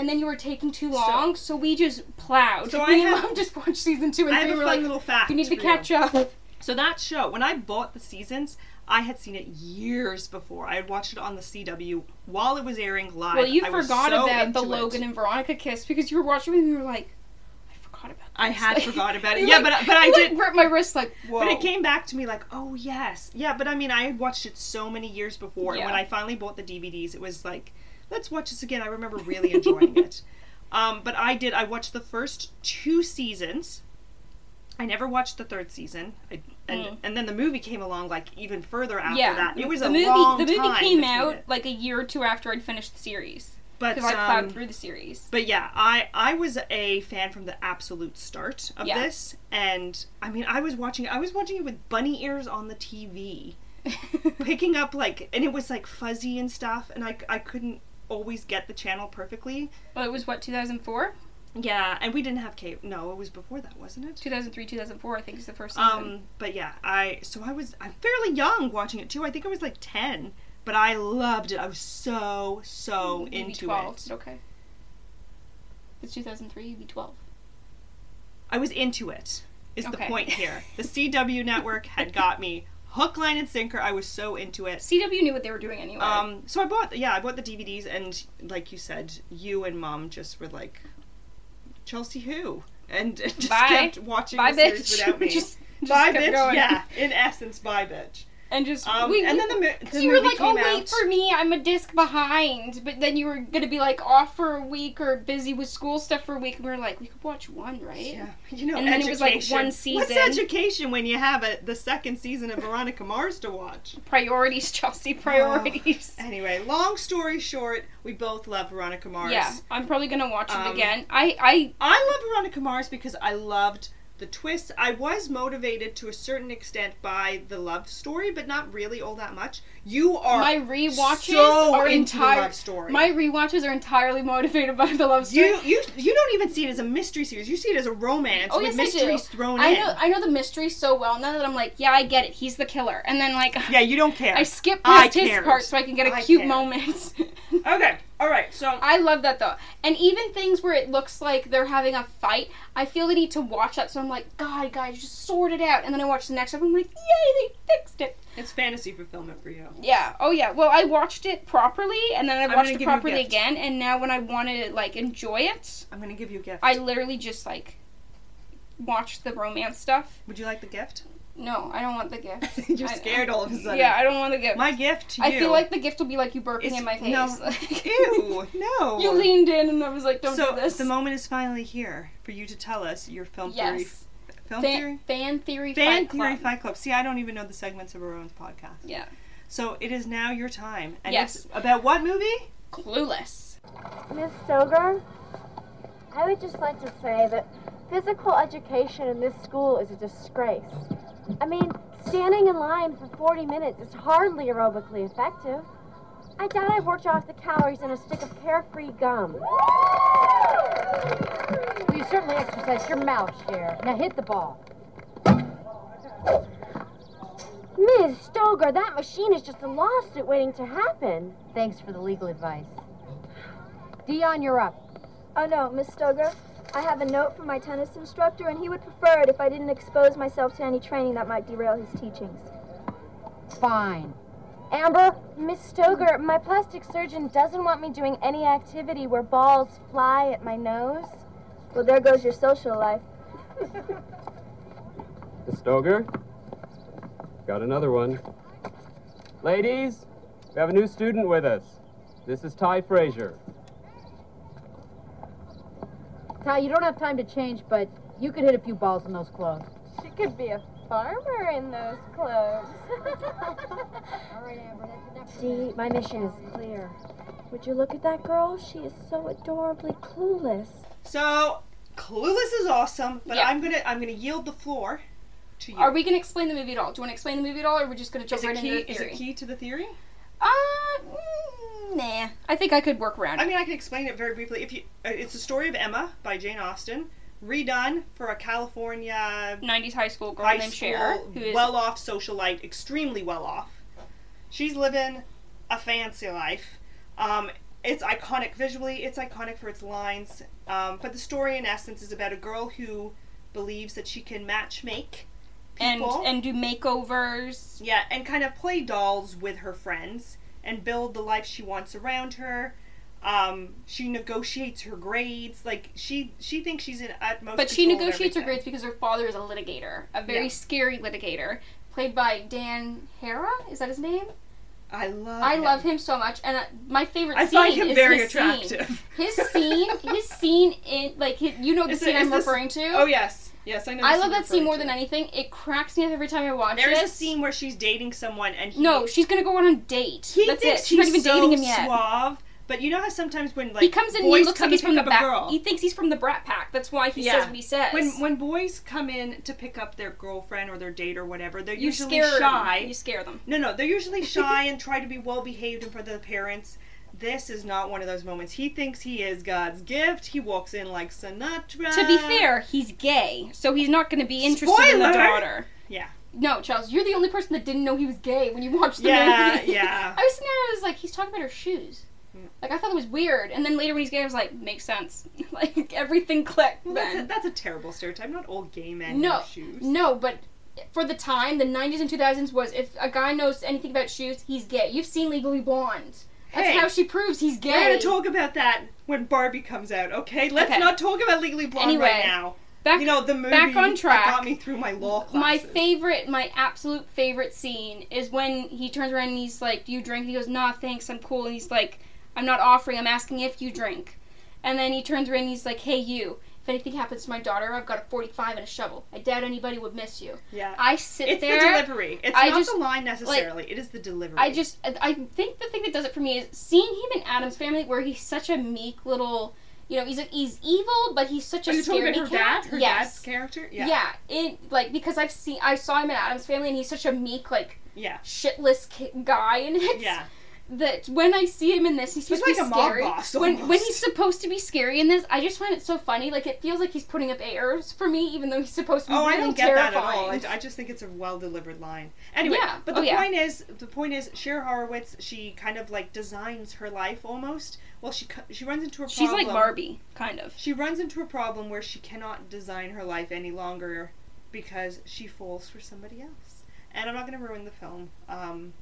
And then you were taking too long, so, we just plowed. So me I and have- mom just watched season two and I have a fun were like, little fact. you need to catch up. So that show, when I bought the seasons, I had seen it years before. I had watched it on the CW while it was airing live. Well, you I forgot so about the it. Logan and Veronica kiss because you were watching and you were like, I forgot about I had Like, forgot about it. Yeah, like- but but I did. Like, gripped my wrist like, whoa. But it came back to me like, oh yes, yeah. But I mean, I had watched it so many years before, and when I finally bought the DVDs, it was like, let's watch this again. I remember really enjoying it. Um, but I did. I watched the first two seasons. I never watched the third season, I, and Mm. and then the movie came along like even further after yeah, that. It was the a movie. long the movie came out it. like a year or two after I'd finished the series. but because I plowed um, through the series. but yeah, I I was a fan from the absolute start of Yeah. this, and I mean, I was watching I was watching it with bunny ears on the TV, picking up like, and it was like fuzzy and stuff, and I I couldn't always get the channel perfectly. well, it was what 2004, Yeah, and we didn't have cable. No, it was before that, wasn't it? 2003, 2004. I think is the first season. Um, but yeah, I so I was I'm fairly young watching it too. I think I was like ten, but I loved it. I was so so You'd into 12. it. Okay. It's 2003. You'd be 12. I was into it. Is the point here? The CW network had got me hook, line, and sinker. I was so into it. CW knew what they were doing anyway. Um, so I bought yeah, I bought the DVDs, and like you said, you and mom just were like, Chelsea who, and just Bye. kept watching Bye, the series without me. just, just bye, bitch. going. Yeah, in essence, bye, bitch. And just Um, we, and then the, the you were like, "Oh, came wait for me. I'm a disc behind." But then you were gonna be like off for a week or busy with school stuff for a week, and we were like, "We could watch one, right?" Yeah, you know, And then it was, like, education. one What's season. education when you have a, the second season of Veronica Mars to watch? Priorities, Chelsea. Priorities. Anyway, long story short, we both love Veronica Mars. Yeah, I'm probably gonna watch it Um, again. I, I, I love Veronica Mars because I loved the twist. I was motivated to a certain extent by the love story, but not really all that much. You are my rewatches so are entire. love story. My rewatches are entirely motivated by the love story. you you you don't even see it as a mystery series. You see it as a romance Oh, with yes, I do. thrown I in. know, I know the mystery so well now that I'm like, yeah, I get it. He's the killer, and then like, yeah, you don't care. I skip I past his cared. part so I can get a I cute cared. moment. okay, all right. So I love that though. And even things where it looks like they're having a fight, I feel the need to watch that. So I'm like, God, guys, just sort it out. And then I watch the next episode. I'm like, Yay, they fixed it. it's fantasy fulfillment for you. Yeah. Oh yeah. Well, I watched it properly, and then I watched it give you a properly again. And now when I want to like enjoy it, I'm gonna give you a gift. I literally just like watch the romance stuff. Would you like the gift? No, I don't want the gift. You're I- scared all of a sudden. Yeah, I don't want the gift. My gift to you. I feel like the gift will be like you burping is- in my face. No. Ew, no. you leaned in, and I was like, "Don't so do this." the moment is finally here for you to tell us your film theory. yes. Film Fan, theory. fan theory. Fan Fight theory Club. Fight Club. See, I don't even know the segments of our own podcast. Yeah. So it is now your time. And Yes. it's about what movie? Clueless. Miss Stoeger, I would just like to say that physical education in this school is a disgrace. I mean, standing in line for 40 minutes is hardly aerobically effective. I doubt I've worked off the calories in a stick of carefree gum. Well, you certainly exercised your mouth, Cher. Now hit the ball. Ms. Stoeger, that machine is just a lawsuit waiting to happen. Thanks for the legal advice. Dionne, you're up. Oh no, Miss Stoeger. I have a note from my tennis instructor, and he would prefer it if I didn't expose myself to any training that might derail his teachings. Fine. Amber, Miss Stoeger, my plastic surgeon doesn't want me doing any activity where balls fly at my nose. Well, there goes your social life. Miss Stoeger? Got another one. Ladies, we have a new student with us. This is Tai Frasier. Tai, you don't have time to change, but you could hit a few balls in those clothes. She could be a farmer in those clothes. All right, Amber, that's enough. See, my mission is clear. Would you look at that girl? She is so adorably clueless. So Clueless is awesome, but Yeah. I'm gonna I'm gonna yield the floor to you. Are we gonna explain the movie at all? Do you want to explain the movie at all, or are we just gonna jump is it right key? into the Is it key to the theory? Uh, mm, nah. I think I could work around I mean, I can explain it very briefly. If you, uh, it's the story of Emma by Jane Austen, redone for a California 90s high school girl high named school, Cher, who is well-off socialite, extremely well-off. She's living a fancy life. Um, it's iconic visually. It's iconic for its lines. Um, but the story, in essence, is about a girl who believes that she can match make people. and do makeovers. Yeah, and kind of play dolls with her friends and build the life she wants around her. Um, she negotiates her grades. Like she, she thinks she's in utmost. But she negotiates her grades because her father is a litigator, a very Yeah. scary litigator, played by Dan Hara. Is that his name? I love. I him. love him so much, and uh, my favorite I scene find him very his attractive. Scene. His scene, his scene in like his, you know the Is scene is I'm this- referring to. Oh yes, yes, I know. I love that scene more referring than anything. It cracks me up every time I watch it. There's a scene where she's dating someone and he, No, she's gonna go on a date. he That's thinks it. She's not even so dating him yet. suave But you know how sometimes when like he comes in, and boys he looks come like he's from the back. girl, He thinks he's from the Brat Pack. That's why he says what he says. When when boys come in to pick up their girlfriend or their date or whatever, they're you usually scare shy. You scare them. No, no, they're usually shy and try to be well behaved in front of the parents. This is not one of those moments. He thinks he is God's gift. He walks in like Sinatra. To be fair, he's gay, so he's not going to be interested in the daughter. Yeah. No, Charles, you're the only person that didn't know he was gay when you watched the Yeah, movie. yeah. I was sitting there, I was like, he's talking about her shoes. Like I thought it was weird, and then later when he's gay, I was like, makes sense. like everything clicked. Well, that's, a, that's a terrible stereotype. Not all gay men no, have shoes. no, but for the time, the '90s and 2000s was if a guy knows anything about shoes, he's gay. You've seen Legally Blonde. That's Hey, how she proves he's gay. We're gonna talk about that when Barbie comes out. Okay, let's Okay. not talk about Legally Blonde Anyway, right now. back- you know the movie back on that track. got me through my law classes. My favorite, my absolute favorite scene is when he turns around and he's like, "Do you drink?" He goes, "Nah, thanks, I'm cool." And he's like, "I'm not offering. I'm asking if you drink." And then he turns around and he's like, "Hey, you. If anything happens to my daughter, I've got a 45 and a shovel. I doubt anybody would miss you." Yeah. I sit it's there. the delivery. It's I not just- the line necessarily. it is the delivery. I just, I think the thing that does it for me is seeing him in Addams Family, where he's such a meek little, you know, he's a, he's evil, but he's such a Are you talking scaredy her cat. dad? Her yes. dad's character? Yeah. Yeah. it like because I've seen I saw him in Addams Family and he's such a meek like Yeah. shitless ki- guy in it. Yeah. That when I see him in this, he's He's supposed to like be a mob scary. boss when when he's supposed to be scary in this, I just find it so funny. Like it feels like he's putting up airs for me, even though he's supposed to be Oh, really I don't get terrifying. that at all. I, I just think it's a well delivered line. Anyway, Yeah. but Oh, the yeah. point is, the point is, Cher Horowitz, she kind of like designs her life almost. Well, she she runs into a problem. She's like Barbie, kind of. She runs into a problem where she cannot design her life any longer because she falls for somebody else. And I'm not going to ruin the film. Um,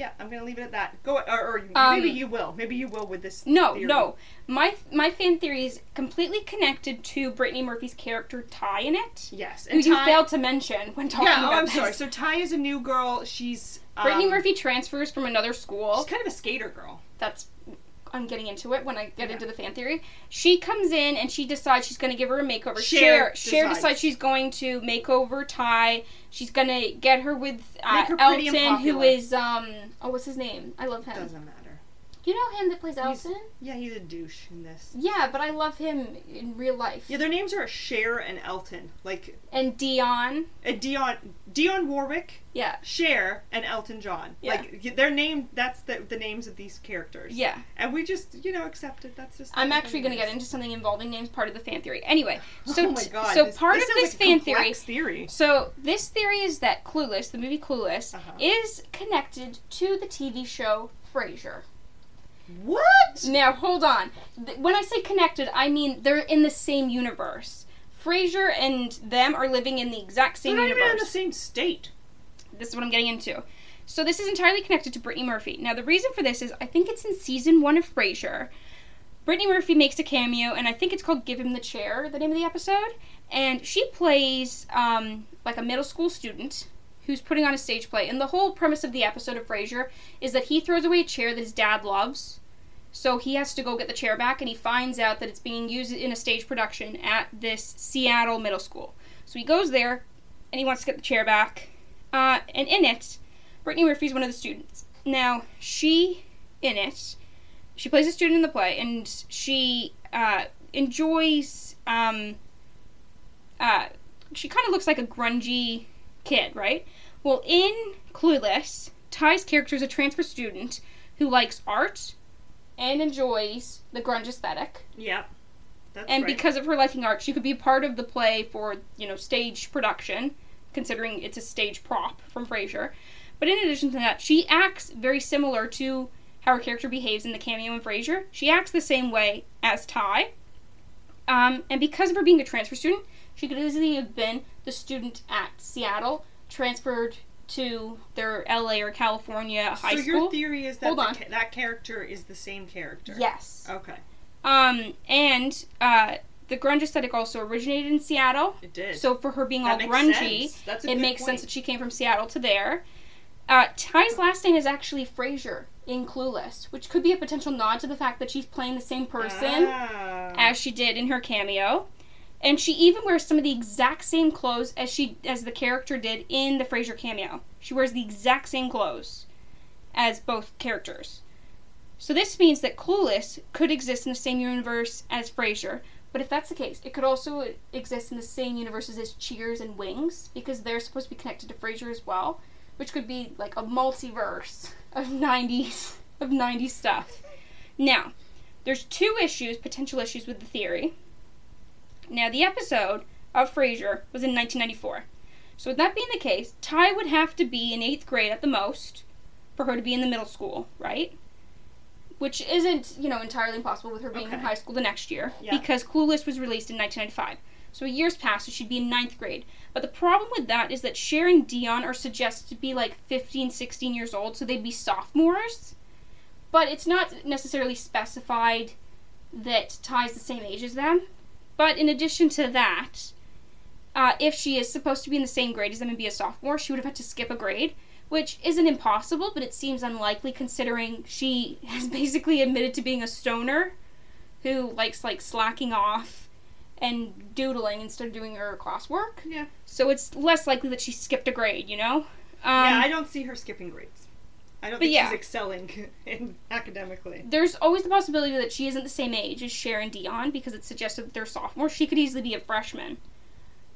yeah, I'm going to leave it at that. Go, or, or Um, maybe you will. Maybe you will with this. No, theory. no. My my fan theory is completely connected to Brittany Murphy's character Tai in it. Yes, Who and you failed to mention when talking Yeah, oh, about I'm this. sorry. So Tai is a new girl. She's um, Brittany Murphy transfers from another school. She's kind of a skater girl. That's I'm getting into it when I get into the fan theory. She comes in and she decides she's going to give her a makeover. Cher Cher, Cher decides. decides she's going to make over Tai. She's going to get her with uh, her Elton, who is um oh what's his name? I love him. Doesn't matter. You know him that plays Elton? Yeah, he's a douche in this. Yeah, but I love him in real life. Yeah, their names are Cher and Elton. Like And Dionne. uh, Dionne, Dionne Warwick, Yeah. Cher, and Elton John. Yeah. Like their name. That's the the names of these characters. Yeah. And we just you know accept it. That's just. I'm actually going to get into something involving names, part of the fan theory. Anyway, so oh my god. so this- part this of this like fan theory, theory. So this theory is that Clueless, the movie Clueless, Uh-huh. is connected to the TV show Frasier. What? Now hold on. Th- When I say connected, I mean they're in the same universe. Frasier and them are living in the exact same They're not even in the same state. This is what I'm getting into. So this is entirely connected to Brittany Murphy. Now the reason for this is I think it's in season one of Frasier. Brittany Murphy makes a cameo, and I think it's called "Give Him the Chair," the name of the episode. And she plays um, like a middle school student who's putting on a stage play. And the whole premise of the episode of Frasier is that he throws away a chair that his dad loves, so he has to go get the chair back, and he finds out that it's being used in a stage production at this Seattle middle school. So he goes there, and he wants to get the chair back. Uh, and in it, Brittany Murphy's one of the students. Now, she, in it, she plays a student in the play, and she uh, enjoys. Um, uh, she kind of looks like a grungy kid, right? Well, in Clueless, Ty's character is a transfer student who likes art and enjoys the grunge aesthetic. Yep. That's And right. because of her liking art, she could be part of the play for, you know, stage production, considering it's a stage prop from Frasier. But in addition to that, she acts very similar to how her character behaves in the cameo in Frasier. She acts the same way as Tai. Um, and because of her being a transfer student, she could easily have been the student at Seattle, transferred to their LA or California high so school. So your theory is that Hold the on. ca- that character is the same character. Yes. Okay. Um, and uh, the grunge aesthetic also originated in Seattle. It did. So for her being That all grungy, sense. That's a it makes point. sense that she came from Seattle to there. Uh, Tai's last name is actually Frasier in Clueless, which could be a potential nod to the fact that she's playing the same person Ah. as she did in her cameo. And she even wears some of the exact same clothes as she as the character did in the Frasier cameo. She wears the exact same clothes as both characters. So this means that Clueless could exist in the same universe as Frasier. But if that's the case, it could also exist in the same universes as Cheers and Wings because they're supposed to be connected to Frasier as well, which could be like a multiverse of 90s of 90s stuff. Now, there's two issues, potential issues with the theory. Now, the episode of Frasier was in 1994. So with that being the case, Tai would have to be in 8th grade at the most for her to be in the middle school, right? Which isn't, you know, entirely impossible with her being in high school the next year Yeah. because Clueless was released in 1995. So a year's passed, so she'd be in ninth grade. But the problem with that is that Cher and Dionne are suggested to be like 15, 16 years old, so they'd be sophomores. But it's not necessarily specified that Tai's the same age as them. But in addition to that, uh, if she is supposed to be in the same grade as them and be a sophomore, she would have had to skip a grade, which isn't impossible, but it seems unlikely considering she has basically admitted to being a stoner who likes like slacking off and doodling instead of doing her classwork. Yeah. So it's less likely that she skipped a grade, you know? Um, yeah, I don't see her skipping grades. I don't but think yeah. she's excelling in academically. there's always the possibility that she isn't the same age as Cher and Dionne because it's suggested that they're sophomores. She could easily be a freshman.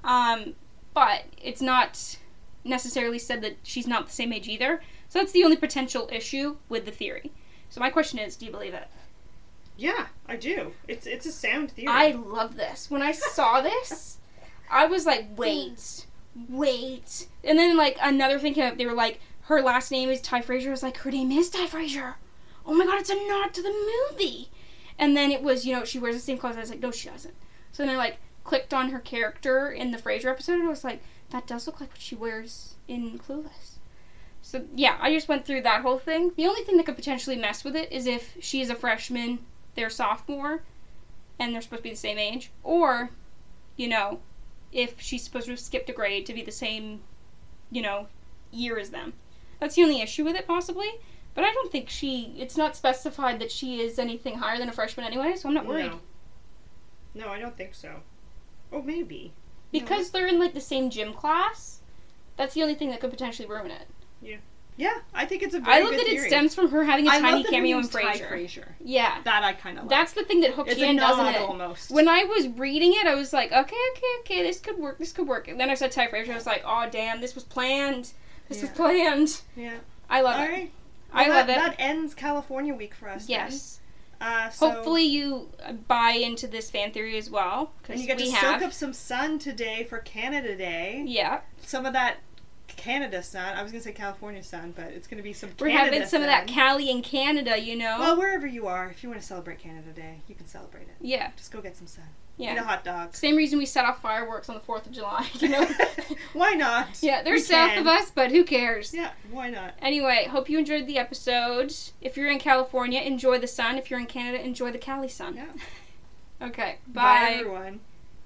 Um, but it's not necessarily said that she's not the same age either. So that's the only potential issue with the theory. So my question is, do you believe it? Yeah, I do. It's it's a sound theory. I love this. When I saw this, I was like, wait, wait. And then like another thing came up. They were like, her last name is Tai Frasier. I was like, her name is Tai Frasier. Oh my god, it's a nod to the movie. And then it was, you know, she wears the same clothes. I was like, no, she doesn't. So then I like clicked on her character in the Frasier episode, and I was like, that does look like what she wears in Clueless. So yeah, I just went through that whole thing. The only thing that could potentially mess with it is if she's a freshman, they're sophomore, and they're supposed to be the same age, or, you know, if she's supposed to have skipped a grade to be the same, you know, year as them. That's the only issue with it, possibly. But I don't think she. It's not specified that she is anything higher than a freshman anyway, so I'm not worried. No. no, I don't think so. Oh, maybe. Because they're in like the same gym class, that's the only thing that could potentially ruin it. Yeah, Yeah, I think it's a very I love that theory. it stems from her having a I tiny love that her cameo in Frasier. Frasier. Yeah, That I kind of like. that's the thing that hooks it's you in, doesn't it? almost. When I was reading it, I was like, okay, okay, okay, this could work, this could work. And then I said Tai Frasier, I was like, oh damn, this was planned. This was Yeah. planned. yeah. I love All it. right. I Well, love that, it. That ends California week for us. yes. Uh, so, Hopefully you uh, buy into this fan theory as well, and you get we to have. soak up some sun today for Canada Day. yeah, Some of that Canada sun. I was gonna say California sun, but it's gonna be some. we're Canada having some of that. Cali in Canada, you know. Well, wherever you are, if you want to celebrate Canada Day, you can celebrate it. yeah, Just go get some sun. Eat a yeah. hot dog. Same reason we set off fireworks on the Fourth of July, you know. why not? yeah, they're We south can. of us, but who cares? Yeah, why not? Anyway, hope you enjoyed the episode. If you're in California, enjoy the sun. If you're in Canada, enjoy the Cali sun. Yeah. Okay, Bye bye. everyone.